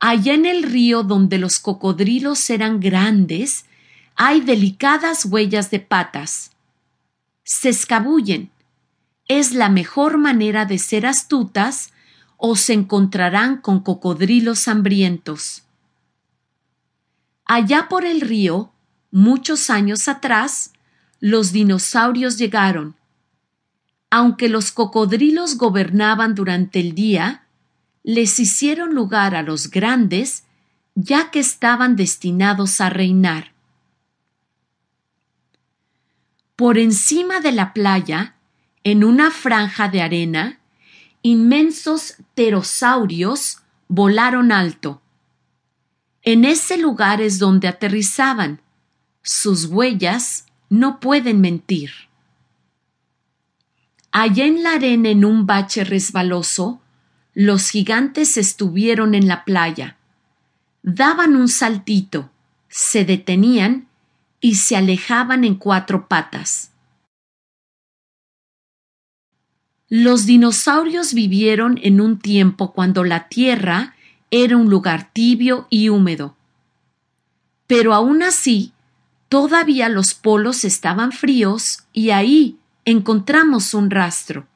Allá en el río donde los cocodrilos eran grandes, hay delicadas huellas de patas. Se escabullen. Es la mejor manera de ser astutas o se encontrarán con cocodrilos hambrientos. Allá por el río, muchos años atrás, los dinosaurios llegaron. Aunque los cocodrilos gobernaban durante el día, les hicieron lugar a los grandes, ya que estaban destinados a reinar. Por encima de la playa, en una franja de arena, inmensos pterosaurios volaron alto. En ese lugar es donde aterrizaban. Sus huellas no pueden mentir. Allá en la arena, en un bache resbaloso, los gigantes estuvieron en la playa. Daban un saltito, se detenían y se alejaban en cuatro patas. Los dinosaurios vivieron en un tiempo cuando la Tierra era un lugar tibio y húmedo. Pero aún así, todavía los polos estaban fríos y ahí encontramos un rastro.